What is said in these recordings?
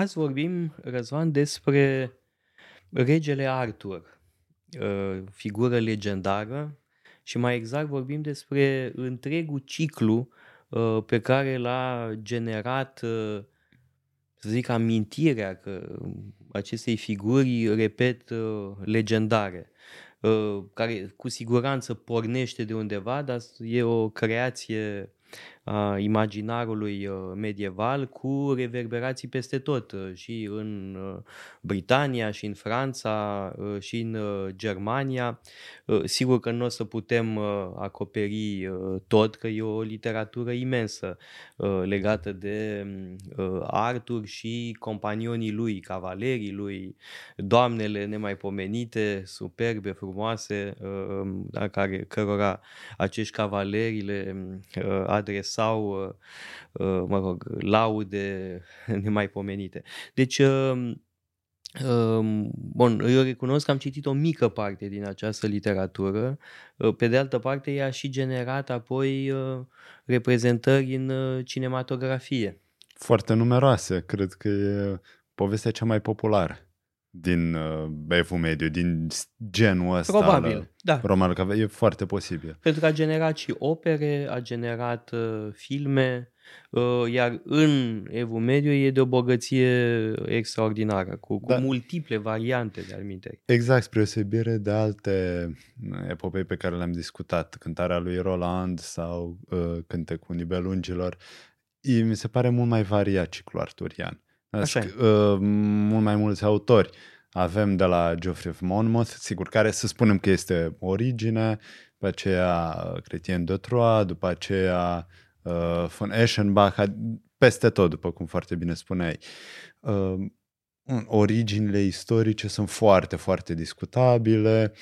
Azi vorbim, Răzvan, despre regele Arthur, uh, figură legendară și mai exact vorbim despre întregul ciclu uh, pe care l-a generat, uh, să zic, amintirea că acestei figuri, repet, legendare, care cu siguranță pornește de undeva, dar e o creație a imaginarului uh, medieval cu reverberații peste tot, uh, și în uh, Britania, și în Franța, și în Germania. Sigur că nu o să putem acoperi tot, că e o literatură imensă legată de Artur și companionii lui, cavalerii lui, doamnele nemaipomenite, superbe, frumoase, care, cărora acești cavaleri le adresau, uh, uh, mă rog, laude nemaipomenite. Deci, um, um, Bun, eu recunosc că am citit o mică parte din această literatură. Uh, pe de altă parte, ea a și generat apoi reprezentări în cinematografie. Foarte numeroase. Cred că e povestea cea mai populară din uh, Evul Mediu, din genul ăsta. Probabil, al, da. Roman că e foarte posibil. Pentru că a generat și opere, a generat uh, filme, uh, iar în Evul Mediu e de o bogăție extraordinară, cu, da. cu multiple variante de alminte. Exact, spre osebire de alte uh, epopei pe care le-am discutat, cântarea lui Roland sau uh, cântecul Nibelungilor, mi se pare mult mai variat ciclul arturian. Așa uh, mult mai mulți autori. Avem de la Geoffrey of Monmouth, sigur, care să spunem că este origine, după aceea Chrétien de Troyes, după aceea uh, von Eschenbach, peste tot, după cum foarte bine spuneai. Uh, originile istorice sunt foarte, foarte discutabile.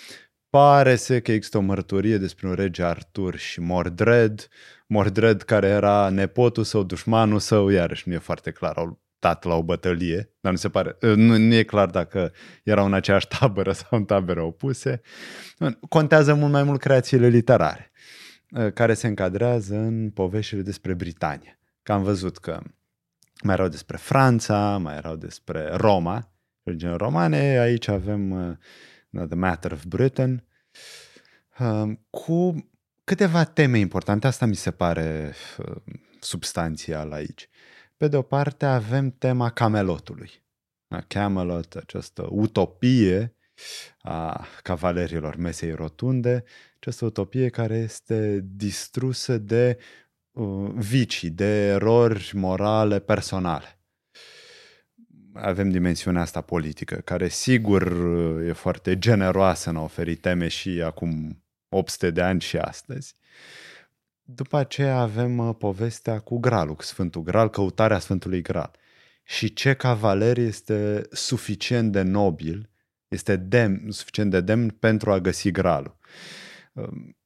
Pare să că există o mărturie despre un rege Artur și Mordred. Mordred care era nepotul său, dușmanul său, iarăși nu e foarte clar. Au stat la o bătălie, dar nu se pare, ă, nu, nu e clar dacă erau în aceeași tabără sau în tabere opuse. Contează mult mai mult creațiile literare, ă, care se încadrează în poveștile despre Britania. Că am văzut că mai erau despre Franța, mai erau despre Roma, regiunea romane, aici avem uh, The Matter of Britain, uh, cu câteva teme importante. Asta mi se pare uh, substanțial aici. Pe de o parte avem tema Camelotului. Camelot, această utopie a cavalerilor mesei rotunde, această utopie care este distrusă de uh, vicii, de erori morale personale. Avem dimensiunea asta politică, care sigur e foarte generoasă în a oferi teme și acum 800 de ani și astăzi. După aceea avem uh, povestea cu Gralul, cu Sfântul Gral, căutarea Sfântului Gral. Și ce cavaler este suficient de nobil, este demn, suficient de demn pentru a găsi Gralul. Um,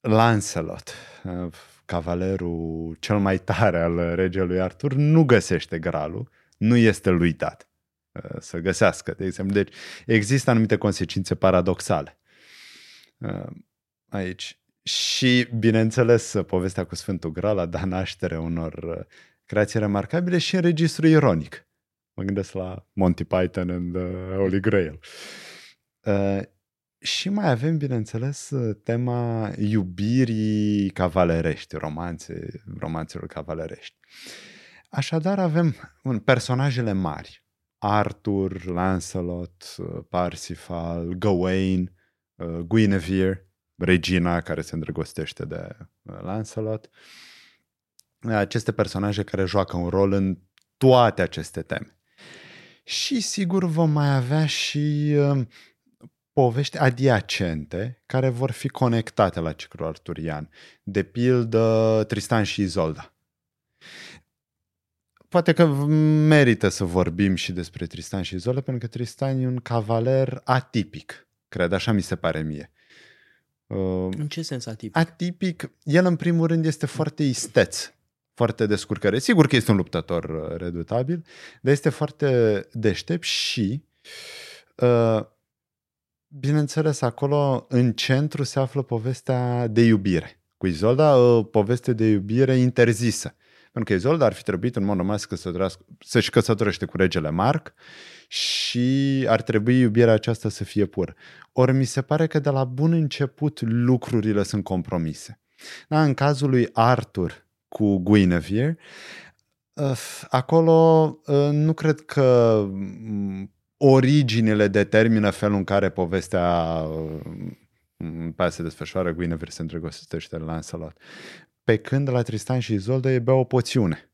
Lancelot, uh, cavalerul cel mai tare al regelui Artur, nu găsește Gralul, nu este lui dat uh, să găsească, de exemplu. Deci există anumite consecințe paradoxale aici. Și, bineînțeles, povestea cu Sfântul Graal a dat naștere unor uh, creații remarcabile și în registru ironic. Mă gândesc la Monty Python and the Holy Grail. Uh, și mai avem, bineînțeles, tema iubirii cavalerești, romanțe, romanțelor cavalerești. Așadar avem un, personajele mari. Arthur, Lancelot, uh, Parsifal, Gawain, uh, Guinevere, regina care se îndrăgostește de uh, Lancelot. Aceste personaje care joacă un rol în toate aceste teme. Și sigur vom mai avea și uh, povești adiacente care vor fi conectate la ciclul arturian. De pildă Tristan și Izolda. Poate că merită să vorbim și despre Tristan și Izolda, pentru că Tristan e un cavaler atipic, cred, așa mi se pare mie. Uh, în ce sens atipic? Atipic, el în primul rând este foarte isteț, foarte descurcare. Sigur că este un luptător uh, redutabil, dar este foarte deștept și, uh, bineînțeles, acolo în centru se află povestea de iubire. Cu Izolda, o poveste de iubire interzisă. Pentru că Izolda ar fi trebuit în mod normal să căsătorească, să-și căsătorește cu regele Marc și ar trebui iubirea aceasta să fie pură. Ori mi se pare că de la bun început lucrurile sunt compromise. Da, în cazul lui Arthur cu Guinevere, uh, acolo uh, nu cred că mm, originile determină felul în care povestea uh, pe se desfășoară, Guinevere se îndrăgostește la Lancelot. Pe când la Tristan și Izolda e bea o poțiune.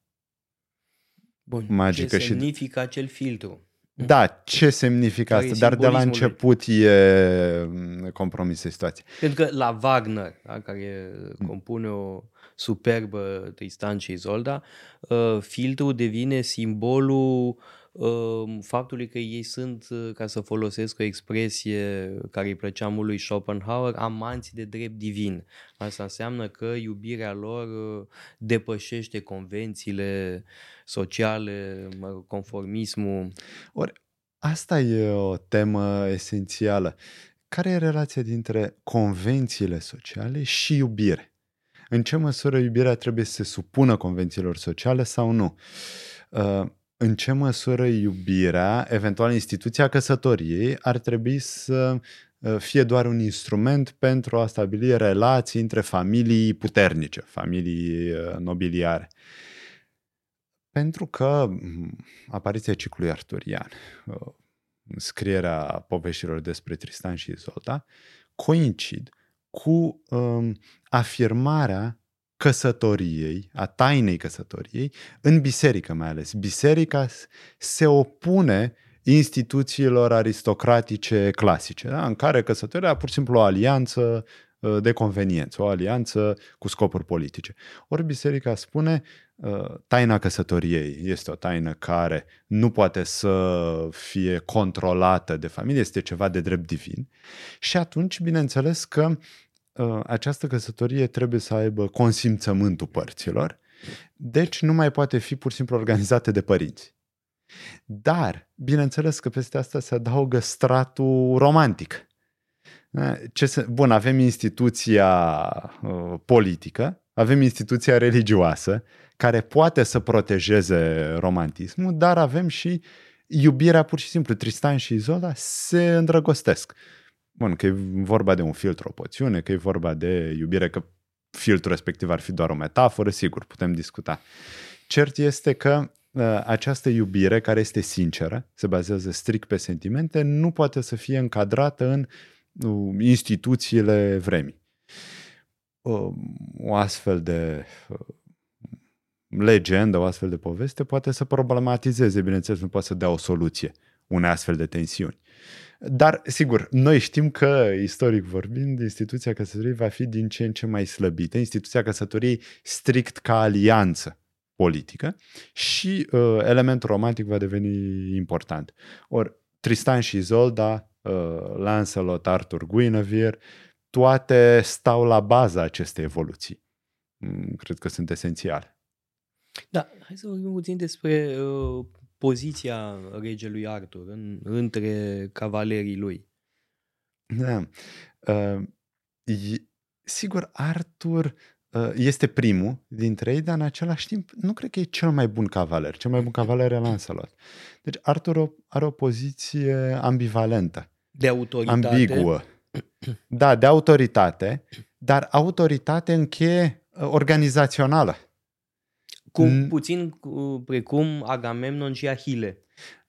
Bun, magică ce semnifică și... acel filtru? Da, ce semnifică asta? Dar de la început lui. e mm, compromisă situația. Pentru că la Wagner, da, care compune o superbă Tristan și Izolda, uh, filtrul devine simbolul uh, faptului că ei sunt, uh, ca să folosesc o expresie care îi plăcea mult lui Schopenhauer, amanți de drept divin. Asta înseamnă că iubirea lor depășește convențiile sociale, conformismul. Ori asta e o temă esențială. Care e relația dintre convențiile sociale și iubire? în ce măsură iubirea trebuie să se supună convențiilor sociale sau nu. Uh, în ce măsură iubirea, eventual instituția căsătoriei, ar trebui să uh, fie doar un instrument pentru a stabili relații între familii puternice, familii uh, nobiliare. Pentru că mm, apariția ciclului arturian, scrierea poveștilor despre Tristan și Izolda, coincid cu um, afirmarea căsătoriei, a tainei căsătoriei, în biserică mai ales. Biserica se opune instituțiilor aristocratice clasice, da? în care căsătoria pur și simplu o alianță uh, de conveniență, o alianță cu scopuri politice. Ori biserica spune uh, taina căsătoriei este o taină care nu poate să fie controlată de familie, este ceva de drept divin. Și atunci, bineînțeles că Ă, această căsătorie trebuie să aibă consimțământul părților, deci nu mai poate fi pur și simplu organizată de părinți. Dar, bineînțeles că peste asta se adaugă stratul romantic. Ce se, bun, avem instituția uh, politică, avem instituția religioasă, care poate să protejeze romantismul, dar avem și iubirea pur și simplu. Tristan și Izola se îndrăgostesc. Bun, că e vorba de un filtru, o poțiune, că e vorba de iubire, că filtrul respectiv ar fi doar o metaforă, sigur, putem discuta. Cert este că uh, această iubire, care este sinceră, se bazează strict pe sentimente, nu poate să fie încadrată în uh, instituțiile vremii. Uh, o astfel de uh, legendă, o astfel de poveste poate să problematizeze, bineînțeles, nu poate să dea o soluție unei astfel de tensiuni. Dar, sigur, noi știm că, istoric vorbind, instituția căsătoriei va fi din ce în ce mai slăbită, instituția căsătoriei strict ca alianță politică și uh, elementul romantic va deveni important. Ori Tristan și Izolda, uh, Lancelot, Arthur, Guinevere, toate stau la baza acestei evoluții. Mm, cred că sunt esențiale. Da, hai să vorbim puțin despre uh, poziția regelui Arthur în, între cavalerii lui. Da. Uh, e, sigur, Arthur uh, este primul dintre ei, dar în același timp nu cred că e cel mai bun cavaler. Cel mai bun cavaler e Lancelot. Deci Arthur are o poziție ambivalentă. De autoritate. Ambiguă. Da, de autoritate, dar autoritate în cheie uh, organizațională. Cum, mm. Puțin cu, precum Agamemnon și Ahile.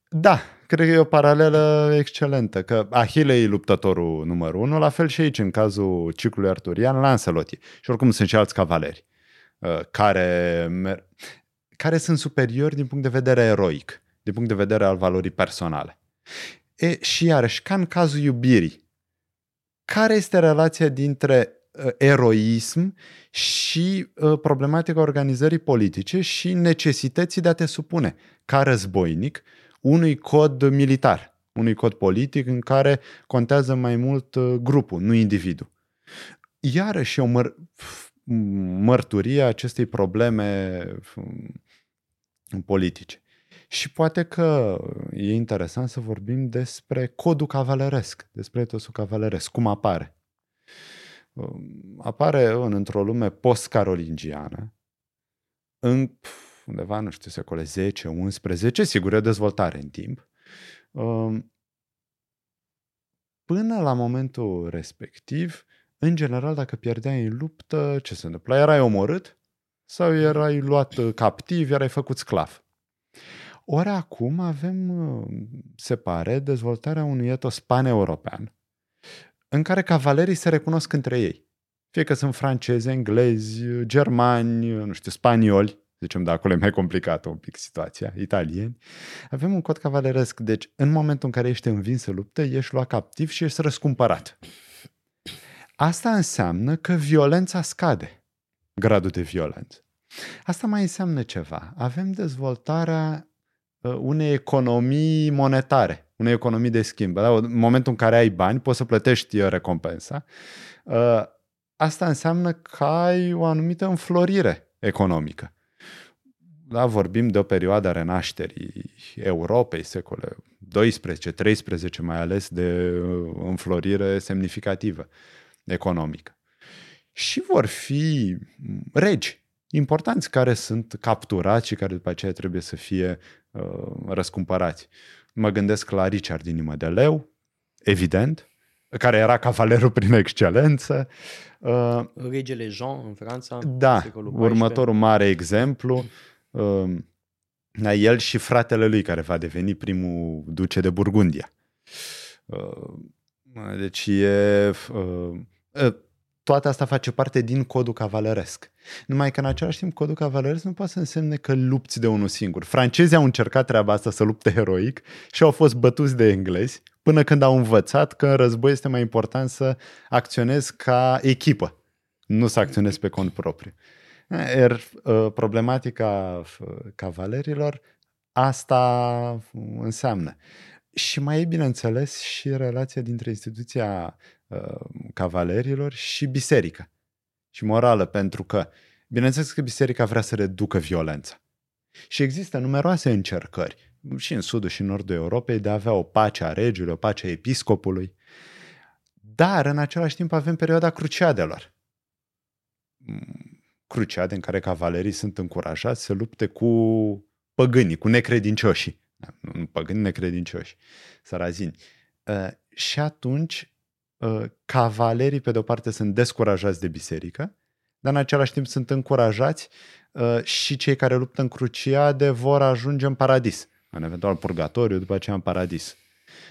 Da, cred că e o paralelă excelentă, că Ahile e luptătorul numărul unu, la fel și aici, în cazul ciclului arturian, Lancelot Și oricum sunt și alți cavaleri uh, care, care sunt superiori din punct de vedere eroic, din punct de vedere al valorii personale. E, și iarăși, ca în cazul iubirii, care este relația dintre Uh, eroism și uh, problematica organizării politice și necesității de a te supune ca războinic unui cod militar, unui cod politic în care contează mai mult uh, grupul, nu individul. Iarăși o măr- mărturie a acestei probleme politice. Și poate că e interesant să vorbim despre codul cavaleresc, despre etosul cavaleresc, cum apare. Um, apare în, într-o lume post-carolingiană, în undeva, nu știu, secole 10, 11, sigur, e o dezvoltare în timp. Um, până la momentul respectiv, în general, dacă pierdeai în luptă, ce se întâmplă? Erai omorât sau erai luat uh, captiv, erai făcut sclav. Ori acum avem, uh, se pare, dezvoltarea unui etos pan-european, în care cavalerii se recunosc între ei. Fie că sunt francezi, englezi, germani, nu știu, spanioli, zicem de acolo e mai complicată un pic situația, italieni, avem un cod cavaleresc. Deci, în momentul în care ești învins să luptă, ești luat captiv și ești răscumpărat. Asta înseamnă că violența scade, gradul de violență. Asta mai înseamnă ceva. Avem dezvoltarea uh, unei economii monetare, unei economii de schimb. Da? În momentul în care ai bani, poți să plătești uh, recompensa. Uh, asta înseamnă că ai o anumită înflorire economică. Da, vorbim de o perioadă a renașterii Europei, secole 12-13 mai ales, de înflorire semnificativă economică. Și vor fi regi importanți care sunt capturați și care după aceea trebuie să fie uh, răscumpărați. Mă gândesc la Richard din Inimă de Leu, evident, care era cavalerul prin excelență. Uh, Regele Jean în Franța. Da, următorul mare exemplu. Uh, el și fratele lui care va deveni primul duce de Burgundia. Uh, deci e uh, Ă, toate asta face parte din codul cavaleresc. Numai că în același timp codul cavaleresc nu poate să însemne că lupți de unul singur. Francezii au încercat treaba asta să lupte heroic și au fost bătuți de englezi până când au învățat că în război este mai important să acționezi ca echipă, nu să acționezi pe cont propriu. Er, problematica cavalerilor asta înseamnă. Și mai e, bineînțeles, și relația dintre instituția Uh, cavalerilor și biserica. Și morală, pentru că, bineînțeles că biserica vrea să reducă violența. Și există numeroase încercări, și în sudul și în nordul Europei, de a avea o pace a regiului, o pace a episcopului. Dar, în același timp, avem perioada cruciadelor. Cruciade în care cavalerii sunt încurajați să lupte cu păgânii, cu necredincioșii. Nu păgâni, necredincioși, sărazini. Uh, și atunci Uh, cavalerii, pe de-o parte, sunt descurajați de biserică, dar în același timp sunt încurajați uh, și cei care luptă în cruciade vor ajunge în paradis, în eventual purgatoriu, după aceea în paradis.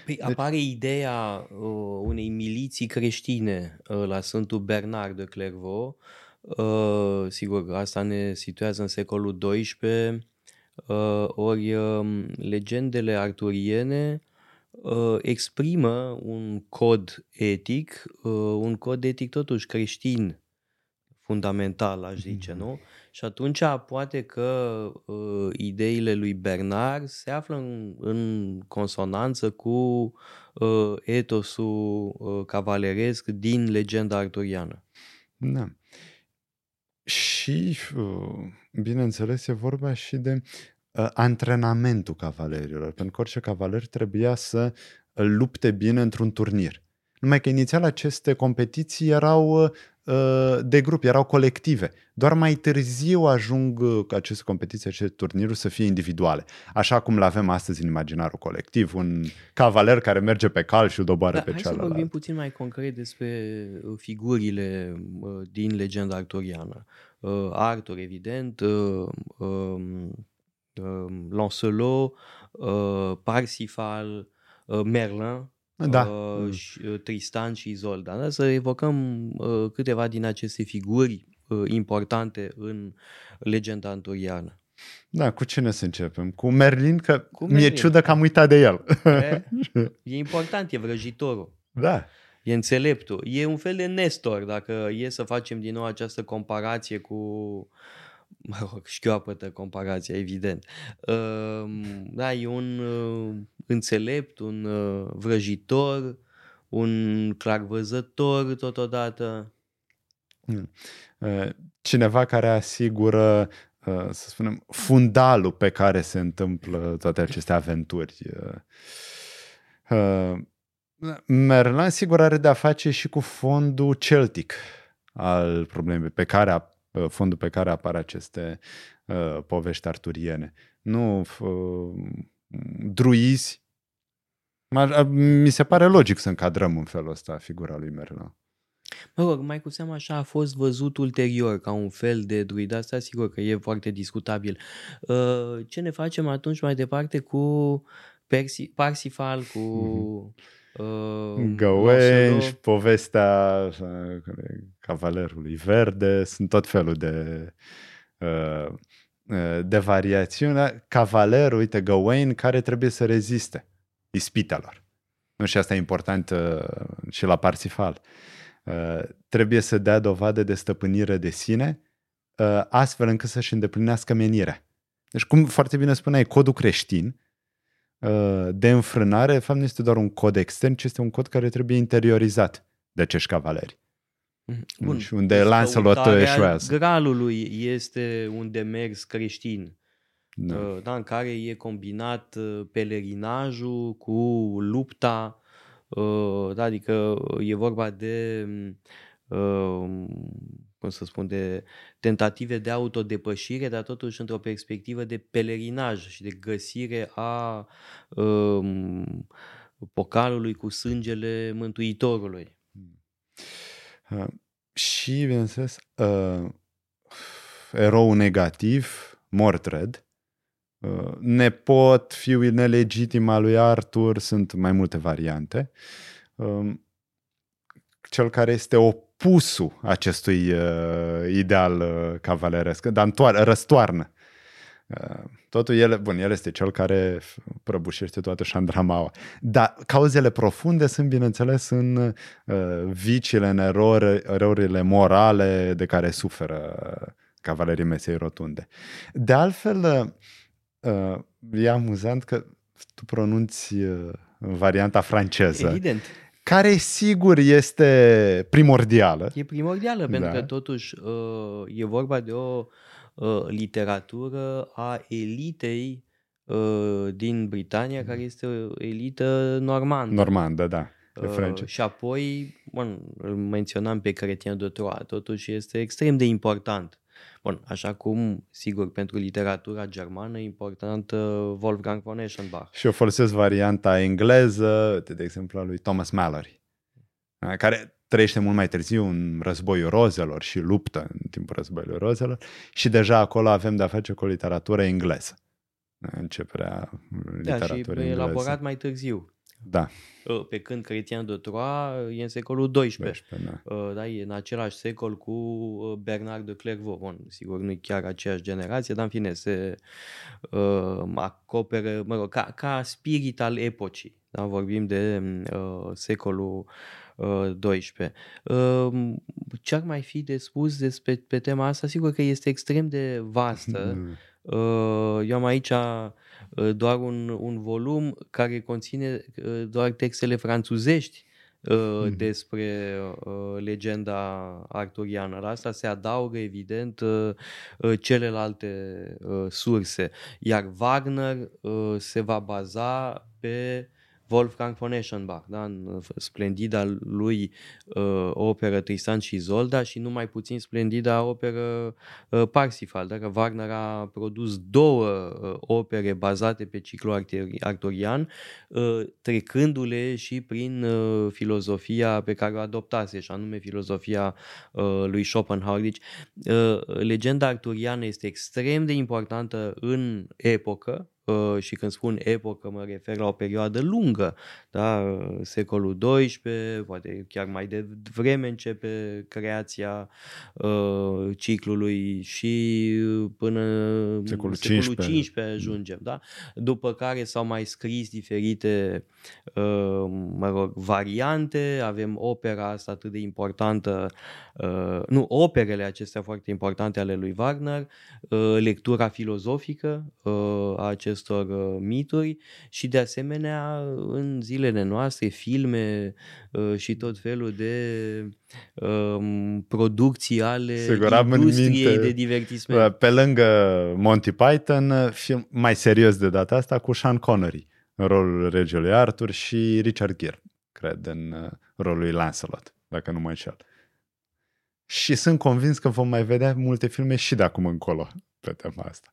Păi deci... apare ideea uh, unei miliții creștine uh, la Sfântul Bernard de Clairvaux. Uh, sigur, asta ne situează în secolul XII, uh, ori uh, legendele arturiene uh, exprimă un cod etic, uh, un cod etic totuși creștin, fundamental, aș zice, mm-hmm. nu? Și atunci poate că uh, ideile lui Bernard se află în, în consonanță cu uh, etosul uh, cavaleresc din legenda arturiană. Da. Și, uh, bineînțeles, e vorba și de uh, antrenamentul cavalerilor, pentru că orice cavaler trebuia să lupte bine într-un turnir. Numai că inițial aceste competiții erau uh, de grup, erau colective. Doar mai târziu ajung uh, aceste competiții, aceste turniruri să fie individuale. Așa cum le avem astăzi în imaginarul colectiv, un cavaler care merge pe cal și îl doboară da, pe hai cealaltă. Hai să vorbim puțin mai concret despre uh, figurile din legenda arturiană. Artur, evident, um, uh, Lancelot, uh, Parsifal, uh, Merlin, da. uh, și, uh, Tristan și Isolda. Da? Să evocăm uh, câteva din aceste figuri uh, importante în legenda anturiană. Da, cu cine să începem? Cu Merlin, că cu Merlin. mi-e ciudă că am uitat de el. E, e important, e vrăjitorul. Da. E înțeleptul. E un fel de Nestor, dacă e să facem din nou această comparație cu mă rog, șchioapătă comparația, evident. Ehm, da, e un uh, înțelept, un uh, vrăjitor, un clarvăzător totodată. Hmm. Uh, cineva care asigură, să spunem, fundalul pe care se întâmplă toate aceste aventuri. Merlin, sigur, are de-a face și cu fondul celtic al problemei, pe care a uh, fondul pe care apar aceste uh, povești arturiene. Nu uh, druizi. Mi se pare logic să încadrăm în felul ăsta figura lui Merlin. Mă rog, mai cu seamă așa a fost văzut ulterior ca un fel de druid. Asta sigur că e foarte discutabil. Uh, ce ne facem atunci mai departe cu Persi, Parsifal, cu... Uh, Gawain și povestea uh, Cavalerului Verde, sunt tot felul de, uh, uh, de variațiune. Cavalerul, uite, Gawain, care trebuie să reziste ispitelor. Nu și asta e important uh, și la Parsifal. Uh, trebuie să dea dovadă de stăpânire de sine, uh, astfel încât să-și îndeplinească menirea. Deci, cum foarte bine spuneai, codul creștin uh, de înfrânare, de fapt, nu este doar un cod extern, ci este un cod care trebuie interiorizat de acești cavaleri. Mhm. Bun. Și unde Lancelot eșuează. Gralului este un demers creștin. Da. Da, în care e combinat pelerinajul cu lupta Uh, da, adică e vorba de, uh, cum să spun, de tentative de autodepășire, dar totuși într-o perspectivă de pelerinaj și de găsire a um, pocalului cu sângele Mântuitorului. Uh, și, bineînțeles, uh, erou negativ, Mordred, Uh, nepot, fiul nelegitim al lui Arthur, sunt mai multe variante. Um, cel care este opusul acestui uh, ideal uh, cavaleresc, dar întoar- răstoarnă. Totul el, bun, el este cel care prăbușește toată șandramaua. Dar cauzele profunde sunt, bineînțeles, în uh, viciile, în erori, erorile morale de care suferă cavalerii mesei rotunde. De altfel, uh, e amuzant că tu pronunți uh, varianta franceză. Evident. Care sigur este primordială. E primordială, da. pentru că totuși uh, e vorba de o uh, literatură a elitei uh, din Britania, care este o elită normandă. Normandă, da. Uh, și apoi, bun, îl menționam pe Chrétien de Troyes, totuși este extrem de important Bun, așa cum, sigur, pentru literatura germană e importantă Wolfgang von Eschenbach. Și eu folosesc varianta engleză, de exemplu, a lui Thomas Mallory, care trăiește mult mai târziu în războiul rozelor și luptă în timpul războiului rozelor și deja acolo avem de-a face cu o literatură engleză. Începerea literaturii Da, și elaborat mai târziu. Da. Ă, pe când Chrétien de Troyes e în secolul XII. 12, da. Ă, da, e în același secol cu ă, Bernard de Clairvaux. Bun, sigur, nu e chiar aceeași generație, dar în fine, se uh, acoperă, mă rog, ca, ca spirit al epocii. Da? Vorbim de uh, secolul uh, 12. Uh, ce ar mai fi de spus despre pe tema asta? Sigur că este extrem de vastă. Uh, eu am aici Uh, doar un, un volum care conține uh, doar textele franțuzești mm. despre legenda arturiană. La asta se adaugă, evident, celelalte surse. Iar Wagner se va baza pe Wolfgang von Eschenbach, da? în uh, splendida lui uh, operă Tristan și Izolda și nu mai puțin splendida operă uh, Parsifal. Dacă Wagner a produs două uh, opere bazate pe ciclu artorian, uh, trecându-le și prin uh, filozofia pe care o adoptase, și anume filozofia uh, lui Schopenhauer. Deci, uh, legenda arturiană este extrem de importantă în epocă, Uh, și când spun epocă mă refer la o perioadă lungă, da? secolul XII, poate chiar mai de vreme începe creația uh, ciclului și până secolul, secolul XV mm. ajungem. Da? După care s-au mai scris diferite uh, mă rog, variante, avem opera asta atât de importantă, uh, nu, operele acestea foarte importante ale lui Wagner, uh, lectura filozofică uh, a acestui acestor uh, mituri și de asemenea în zilele noastre filme uh, și tot felul de um, producții ale Sigur, industriei minte, de divertisment. Pe lângă Monty Python, film mai serios de data asta cu Sean Connery în rolul regelui Arthur și Richard Gere, cred, în uh, rolul lui Lancelot, dacă nu mă înșel. și sunt convins că vom mai vedea multe filme și de acum încolo pe tema asta.